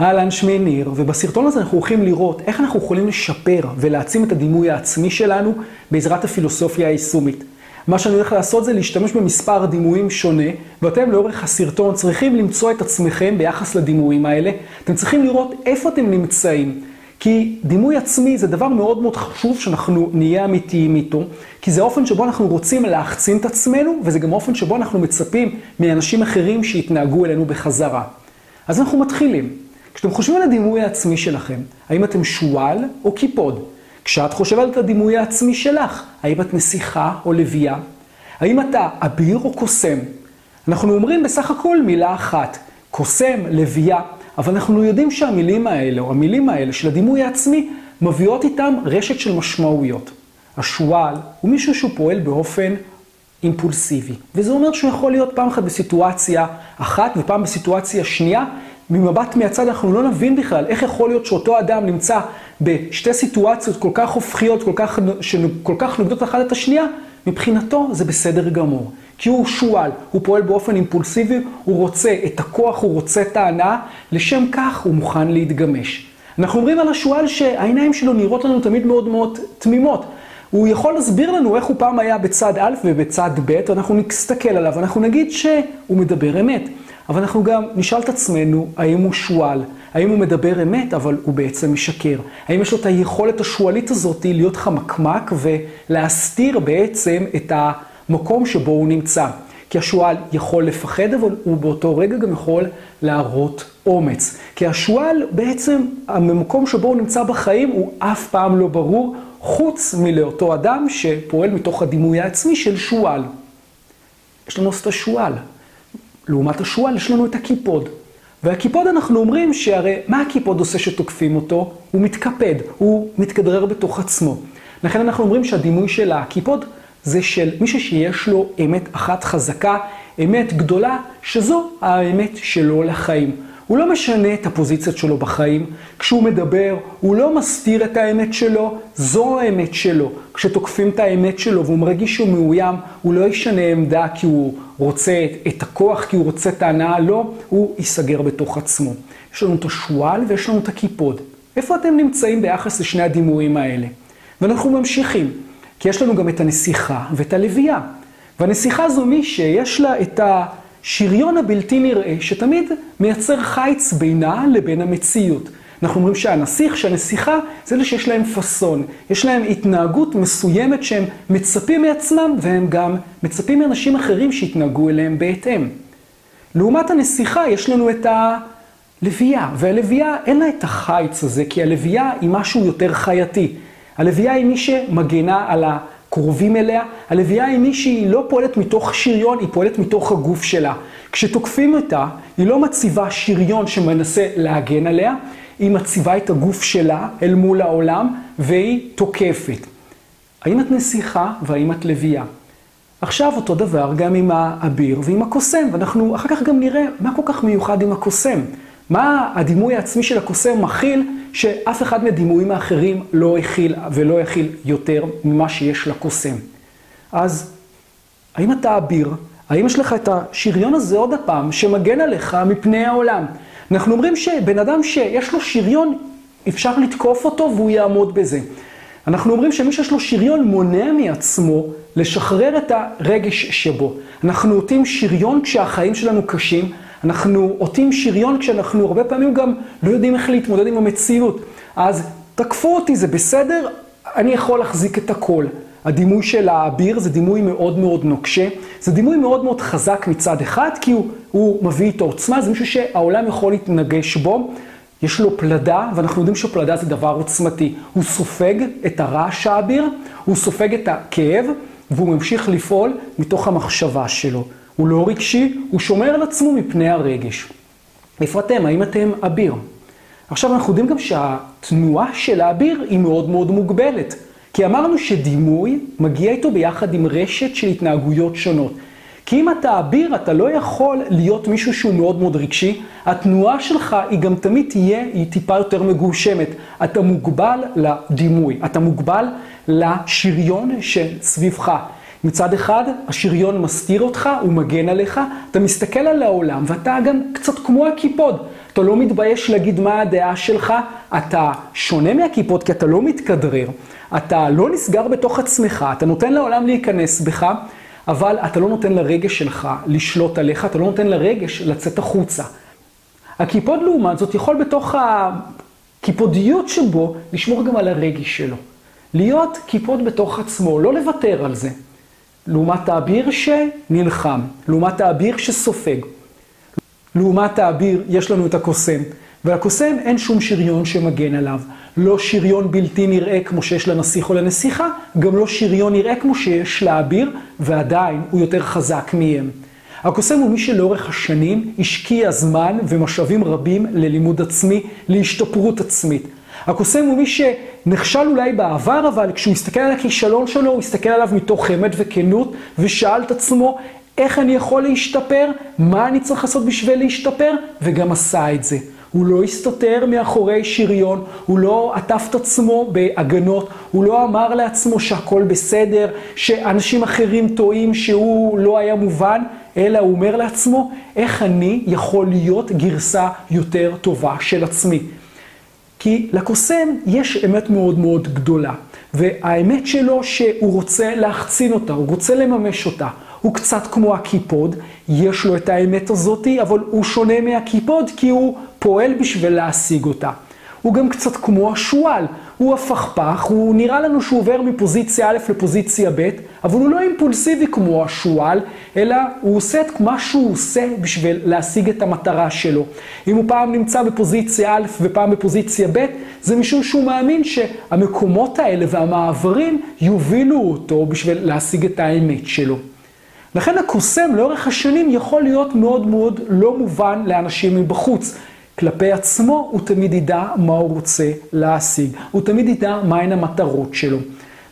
אהלן, שמי ניר, ובסרטון הזה אנחנו הולכים לראות איך אנחנו יכולים לשפר ולהעצים את הדימוי העצמי שלנו בעזרת הפילוסופיה היישומית. מה שאני הולך לעשות זה להשתמש במספר דימויים שונה, ואתם לאורך הסרטון צריכים למצוא את עצמכם ביחס לדימויים האלה. אתם צריכים לראות איפה אתם נמצאים. כי דימוי עצמי זה דבר מאוד מאוד חשוב שאנחנו נהיה אמיתיים איתו, כי זה האופן שבו אנחנו רוצים להחצין את עצמנו, וזה גם האופן שבו אנחנו מצפים מאנשים אחרים שיתנהגו אלינו בחזרה. אז אנחנו מתחילים. כשאתם חושבים על הדימוי העצמי שלכם, האם אתם שועל או קיפוד? כשאת חושבת על הדימוי העצמי שלך, האם את נסיכה או לביאה? האם אתה אביר או קוסם? אנחנו אומרים בסך הכל מילה אחת, קוסם, לביאה, אבל אנחנו יודעים שהמילים האלה, או המילים האלה של הדימוי העצמי, מביאות איתם רשת של משמעויות. השועל הוא מישהו שהוא פועל באופן אימפולסיבי, וזה אומר שהוא יכול להיות פעם אחת בסיטואציה אחת ופעם בסיטואציה שנייה, ממבט מהצד אנחנו לא נבין בכלל איך יכול להיות שאותו אדם נמצא בשתי סיטואציות כל כך הופכיות, כל כך, שכל כך נוגדות אחת את השנייה, מבחינתו זה בסדר גמור. כי הוא שועל, הוא פועל באופן אימפולסיבי, הוא רוצה את הכוח, הוא רוצה את ההנאה, לשם כך הוא מוכן להתגמש. אנחנו אומרים על השועל שהעיניים שלו נראות לנו תמיד מאוד מאוד תמימות. הוא יכול להסביר לנו איך הוא פעם היה בצד א' ובצד ב', ואנחנו נסתכל עליו, ואנחנו נגיד שהוא מדבר אמת. אבל אנחנו גם נשאל את עצמנו, האם הוא שועל? האם הוא מדבר אמת, אבל הוא בעצם משקר? האם יש לו את היכולת השועלית הזאת להיות חמקמק ולהסתיר בעצם את המקום שבו הוא נמצא? כי השועל יכול לפחד, אבל הוא באותו רגע גם יכול להראות אומץ. כי השועל בעצם, המקום שבו הוא נמצא בחיים הוא אף פעם לא ברור, חוץ מלאותו אדם שפועל מתוך הדימוי העצמי של שועל. יש לנו את השועל. לעומת השועל יש לנו את הקיפוד. והקיפוד אנחנו אומרים שהרי מה הקיפוד עושה שתוקפים אותו? הוא מתקפד, הוא מתכדרר בתוך עצמו. לכן אנחנו אומרים שהדימוי של הקיפוד זה של מישהו שיש לו אמת אחת חזקה, אמת גדולה, שזו האמת שלו לחיים. הוא לא משנה את הפוזיציות שלו בחיים. כשהוא מדבר, הוא לא מסתיר את האמת שלו, זו האמת שלו. כשתוקפים את האמת שלו והוא מרגיש שהוא מאוים, הוא לא ישנה עמדה כי הוא רוצה את הכוח, כי הוא רוצה את ההנאה, לא, הוא ייסגר בתוך עצמו. יש לנו את השועל ויש לנו את הקיפוד. איפה אתם נמצאים ביחס לשני הדימויים האלה? ואנחנו ממשיכים, כי יש לנו גם את הנסיכה ואת הלוויה. והנסיכה זו מי שיש לה את ה... שריון הבלתי נראה, שתמיד מייצר חיץ בינה לבין המציאות. אנחנו אומרים שהנסיך, שהנסיכה, זה אלה שיש להם פאסון. יש להם התנהגות מסוימת שהם מצפים מעצמם, והם גם מצפים מאנשים אחרים שיתנהגו אליהם בהתאם. לעומת הנסיכה יש לנו את הלוויה, והלוויה אין לה את החיץ הזה, כי הלוויה היא משהו יותר חייתי. הלוויה היא מי שמגנה על ה... קרובים אליה. הלוויה היא מי שהיא לא פועלת מתוך שריון, היא פועלת מתוך הגוף שלה. כשתוקפים אותה, היא לא מציבה שריון שמנסה להגן עליה, היא מציבה את הגוף שלה אל מול העולם, והיא תוקפת. האם את נסיכה והאם את לוויה? עכשיו אותו דבר גם עם האביר ועם הקוסם, ואנחנו אחר כך גם נראה מה כל כך מיוחד עם הקוסם. מה הדימוי העצמי של הקוסם מכיל שאף אחד מהדימויים האחרים לא הכיל ולא יכיל יותר ממה שיש לקוסם. אז האם אתה אביר? האם יש לך את השריון הזה עוד הפעם שמגן עליך מפני העולם? אנחנו אומרים שבן אדם שיש לו שריון, אפשר לתקוף אותו והוא יעמוד בזה. אנחנו אומרים שמי שיש לו שריון מונע מעצמו לשחרר את הרגש שבו. אנחנו נוטים שריון כשהחיים שלנו קשים, אנחנו עוטים שריון כשאנחנו הרבה פעמים גם לא יודעים איך להתמודד עם המציאות. אז תקפו אותי, זה בסדר, אני יכול להחזיק את הכל. הדימוי של האביר זה דימוי מאוד מאוד נוקשה, זה דימוי מאוד מאוד חזק מצד אחד, כי הוא, הוא מביא איתו עוצמה, זה מישהו שהעולם יכול להתנגש בו. יש לו פלדה, ואנחנו יודעים שפלדה זה דבר עוצמתי. הוא סופג את הרעש האביר, הוא סופג את הכאב, והוא ממשיך לפעול מתוך המחשבה שלו. הוא לא רגשי, הוא שומר על עצמו מפני הרגש. אתם? האם אתם אביר? עכשיו אנחנו יודעים גם שהתנועה של האביר היא מאוד מאוד מוגבלת. כי אמרנו שדימוי מגיע איתו ביחד עם רשת של התנהגויות שונות. כי אם אתה אביר, אתה לא יכול להיות מישהו שהוא מאוד מאוד רגשי. התנועה שלך היא גם תמיד תהיה, היא טיפה יותר מגושמת. אתה מוגבל לדימוי, אתה מוגבל לשריון שסביבך. מצד אחד, השריון מסתיר אותך, הוא מגן עליך, אתה מסתכל על העולם ואתה גם קצת כמו הקיפוד. אתה לא מתבייש להגיד מה הדעה שלך, אתה שונה מהקיפוד כי אתה לא מתכדרר, אתה לא נסגר בתוך עצמך, אתה נותן לעולם להיכנס בך, אבל אתה לא נותן לרגש שלך לשלוט עליך, אתה לא נותן לרגש לצאת החוצה. הקיפוד לעומת זאת יכול בתוך הקיפודיות שבו לשמור גם על הרגש שלו. להיות קיפוד בתוך עצמו, לא לוותר על זה. לעומת האביר שנלחם, לעומת האביר שסופג. לעומת האביר יש לנו את הקוסם, ולקוסם אין שום שריון שמגן עליו. לא שריון בלתי נראה כמו שיש לנסיך או לנסיכה, גם לא שריון נראה כמו שיש לאביר, ועדיין הוא יותר חזק מהם. הקוסם הוא מי שלאורך השנים השקיע זמן ומשאבים רבים ללימוד עצמי, להשתפרות עצמית. הקוסם הוא מי שנכשל אולי בעבר, אבל כשהוא הסתכל על הכישלון שלו, הוא הסתכל עליו מתוך אמת וכנות, ושאל את עצמו, איך אני יכול להשתפר? מה אני צריך לעשות בשביל להשתפר? וגם עשה את זה. הוא לא הסתתר מאחורי שריון, הוא לא עטף את עצמו בהגנות, הוא לא אמר לעצמו שהכל בסדר, שאנשים אחרים טועים שהוא לא היה מובן, אלא הוא אומר לעצמו, איך אני יכול להיות גרסה יותר טובה של עצמי. כי לקוסם יש אמת מאוד מאוד גדולה, והאמת שלו שהוא רוצה להחצין אותה, הוא רוצה לממש אותה. הוא קצת כמו הקיפוד, יש לו את האמת הזאתי, אבל הוא שונה מהקיפוד כי הוא פועל בשביל להשיג אותה. הוא גם קצת כמו השועל, הוא הפכפך, הוא נראה לנו שהוא עובר מפוזיציה א' לפוזיציה ב', אבל הוא לא אימפולסיבי כמו השועל, אלא הוא עושה את מה שהוא עושה בשביל להשיג את המטרה שלו. אם הוא פעם נמצא בפוזיציה א' ופעם בפוזיציה ב', זה משום שהוא מאמין שהמקומות האלה והמעברים יובילו אותו בשביל להשיג את האמת שלו. לכן הקוסם לאורך השנים יכול להיות מאוד מאוד לא מובן לאנשים מבחוץ. כלפי עצמו הוא תמיד ידע מה הוא רוצה להשיג, הוא תמיד ידע מהן המטרות שלו.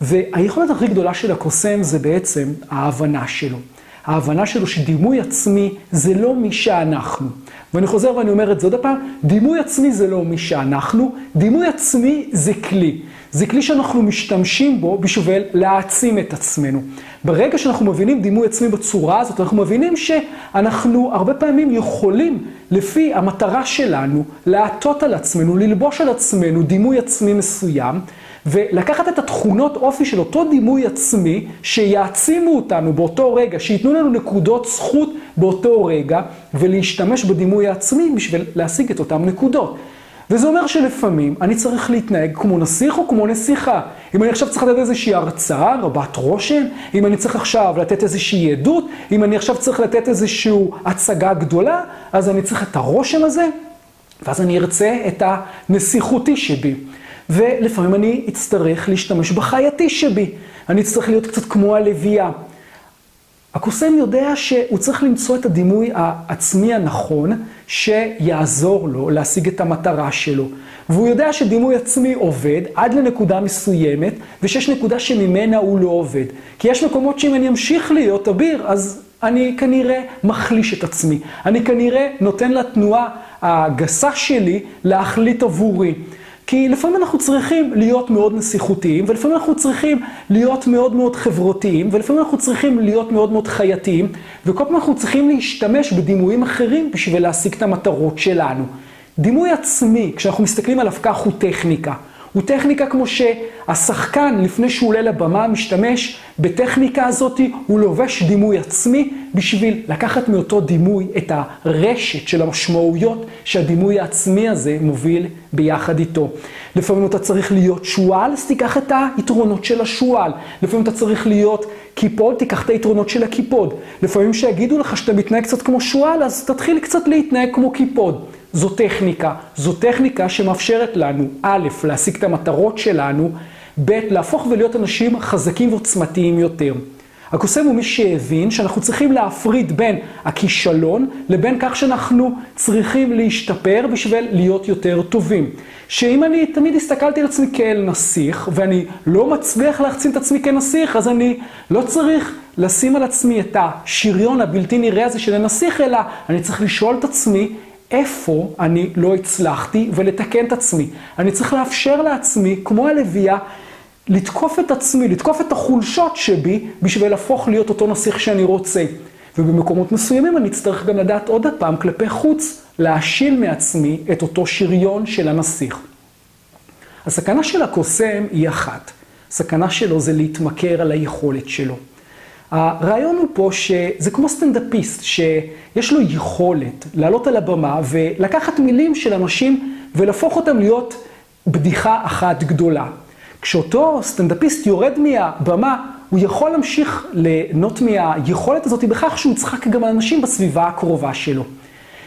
והיכולת הכי גדולה של הקוסם זה בעצם ההבנה שלו. ההבנה שלו שדימוי עצמי זה לא מי שאנחנו. ואני חוזר ואני אומר את זה עוד פעם, דימוי עצמי זה לא מי שאנחנו, דימוי עצמי זה כלי. זה כלי שאנחנו משתמשים בו בשביל להעצים את עצמנו. ברגע שאנחנו מבינים דימוי עצמי בצורה הזאת, אנחנו מבינים שאנחנו הרבה פעמים יכולים, לפי המטרה שלנו, להטות על עצמנו, ללבוש על עצמנו דימוי עצמי מסוים, ולקחת את התכונות אופי של אותו דימוי עצמי, שיעצימו אותנו באותו רגע, שייתנו לנו נקודות זכות באותו רגע, ולהשתמש בדימוי העצמי בשביל להשיג את אותן נקודות. וזה אומר שלפעמים אני צריך להתנהג כמו נסיך או כמו נסיכה. אם אני עכשיו צריך לתת איזושהי הרצאה רבת רושם, אם אני צריך עכשיו לתת איזושהי עדות, אם אני עכשיו צריך לתת איזושהי הצגה גדולה, אז אני צריך את הרושם הזה, ואז אני ארצה את הנסיכותי שבי. ולפעמים אני אצטרך להשתמש בחייתי שבי. אני אצטרך להיות קצת כמו הלוויה. הקוסם יודע שהוא צריך למצוא את הדימוי העצמי הנכון שיעזור לו להשיג את המטרה שלו. והוא יודע שדימוי עצמי עובד עד לנקודה מסוימת, ושיש נקודה שממנה הוא לא עובד. כי יש מקומות שאם אני אמשיך להיות אביר, אז אני כנראה מחליש את עצמי. אני כנראה נותן לתנועה הגסה שלי להחליט עבורי. כי לפעמים אנחנו צריכים להיות מאוד נסיכותיים, ולפעמים אנחנו צריכים להיות מאוד מאוד חברותיים, ולפעמים אנחנו צריכים להיות מאוד מאוד חייתיים, וכל פעם אנחנו צריכים להשתמש בדימויים אחרים בשביל להשיג את המטרות שלנו. דימוי עצמי, כשאנחנו מסתכלים עליו כך, הוא טכניקה. הוא טכניקה כמו שהשחקן, לפני שהוא עולה לבמה, משתמש בטכניקה הזאת, הוא לובש דימוי עצמי בשביל לקחת מאותו דימוי את הרשת של המשמעויות שהדימוי העצמי הזה מוביל ביחד איתו. לפעמים אתה צריך להיות שועל, אז תיקח את היתרונות של השועל. לפעמים אתה צריך להיות קיפוד, תיקח את היתרונות של הקיפוד. לפעמים שיגידו לך שאתה מתנהג קצת כמו שועל, אז תתחיל קצת להתנהג כמו קיפוד. זו טכניקה, זו טכניקה שמאפשרת לנו, א', להשיג את המטרות שלנו, ב', להפוך ולהיות אנשים חזקים ועוצמתיים יותר. הקוסם הוא מי שהבין שאנחנו צריכים להפריד בין הכישלון לבין כך שאנחנו צריכים להשתפר בשביל להיות יותר טובים. שאם אני תמיד הסתכלתי על עצמי כאל נסיך, ואני לא מצליח להחצין את עצמי כנסיך, אז אני לא צריך לשים על עצמי את השריון הבלתי נראה הזה של הנסיך, אלא אני צריך לשאול את עצמי איפה אני לא הצלחתי ולתקן את עצמי. אני צריך לאפשר לעצמי, כמו הלוויה, לתקוף את עצמי, לתקוף את החולשות שבי, בשביל להפוך להיות אותו נסיך שאני רוצה. ובמקומות מסוימים אני אצטרך גם לדעת עוד פעם כלפי חוץ, להשיל מעצמי את אותו שריון של הנסיך. הסכנה של הקוסם היא אחת. הסכנה שלו זה להתמכר על היכולת שלו. הרעיון הוא פה שזה כמו סטנדאפיסט, שיש לו יכולת לעלות על הבמה ולקחת מילים של אנשים ולהפוך אותם להיות בדיחה אחת גדולה. כשאותו סטנדאפיסט יורד מהבמה, הוא יכול להמשיך ליהנות מהיכולת הזאת בכך שהוא יצחק גם על אנשים בסביבה הקרובה שלו.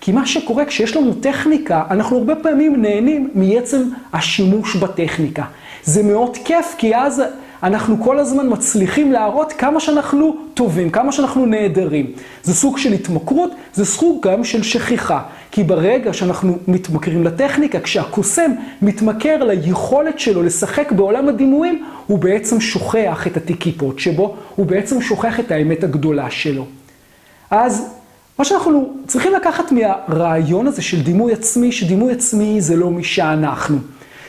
כי מה שקורה כשיש לנו טכניקה, אנחנו הרבה פעמים נהנים מעצם השימוש בטכניקה. זה מאוד כיף, כי אז אנחנו כל הזמן מצליחים להראות כמה שאנחנו טובים, כמה שאנחנו נהדרים. זה סוג של התמכרות, זה סוג גם של שכיחה. כי ברגע שאנחנו מתמכרים לטכניקה, כשהקוסם מתמכר ליכולת שלו לשחק בעולם הדימויים, הוא בעצם שוכח את התיקיפות שבו, הוא בעצם שוכח את האמת הגדולה שלו. אז מה שאנחנו צריכים לקחת מהרעיון הזה של דימוי עצמי, שדימוי עצמי זה לא מי שאנחנו.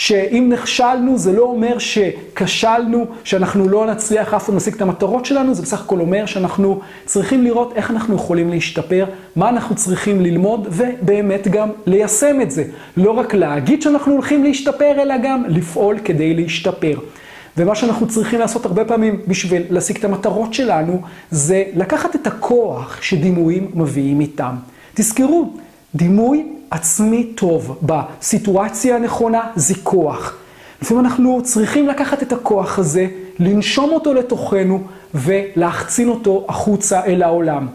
שאם נכשלנו זה לא אומר שכשלנו, שאנחנו לא נצליח אף פעם להשיג את המטרות שלנו, זה בסך הכל אומר שאנחנו צריכים לראות איך אנחנו יכולים להשתפר, מה אנחנו צריכים ללמוד, ובאמת גם ליישם את זה. לא רק להגיד שאנחנו הולכים להשתפר, אלא גם לפעול כדי להשתפר. ומה שאנחנו צריכים לעשות הרבה פעמים בשביל להשיג את המטרות שלנו, זה לקחת את הכוח שדימויים מביאים איתם. תזכרו, דימוי עצמי טוב בסיטואציה הנכונה זה כוח. לפעמים אנחנו צריכים לקחת את הכוח הזה, לנשום אותו לתוכנו ולהחצין אותו החוצה אל העולם.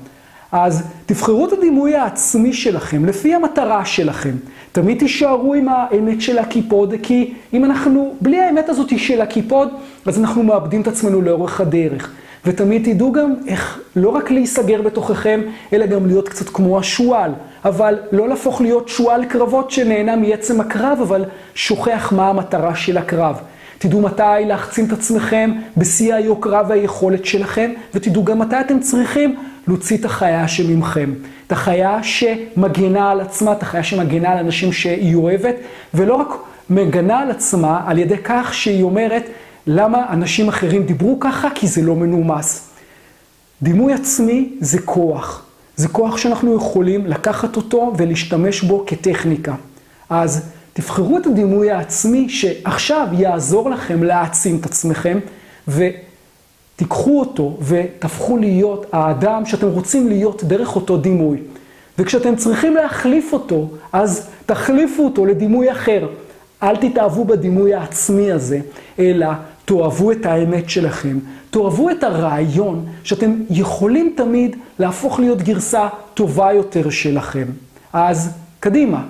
אז תבחרו את הדימוי העצמי שלכם, לפי המטרה שלכם. תמיד תישארו עם האמת של הקיפוד, כי אם אנחנו, בלי האמת הזאת של הקיפוד, אז אנחנו מאבדים את עצמנו לאורך הדרך. ותמיד תדעו גם איך לא רק להיסגר בתוככם, אלא גם להיות קצת כמו השועל. אבל לא להפוך להיות שועל קרבות שנהנה מעצם הקרב, אבל שוכח מה המטרה של הקרב. תדעו מתי להחצין את עצמכם בשיא היוקרה והיכולת שלכם, ותדעו גם מתי אתם צריכים להוציא את החיה שממכם. את החיה שמגנה על עצמה, את החיה שמגנה על אנשים שהיא אוהבת, ולא רק מגנה על עצמה על ידי כך שהיא אומרת, למה אנשים אחרים דיברו ככה? כי זה לא מנומס. דימוי עצמי זה כוח. זה כוח שאנחנו יכולים לקחת אותו ולהשתמש בו כטכניקה. אז תבחרו את הדימוי העצמי שעכשיו יעזור לכם להעצים את עצמכם, ותיקחו אותו ותהפכו להיות האדם שאתם רוצים להיות דרך אותו דימוי. וכשאתם צריכים להחליף אותו, אז תחליפו אותו לדימוי אחר. אל תתאהבו בדימוי העצמי הזה, אלא תאהבו את האמת שלכם, תאהבו את הרעיון שאתם יכולים תמיד להפוך להיות גרסה טובה יותר שלכם. אז קדימה,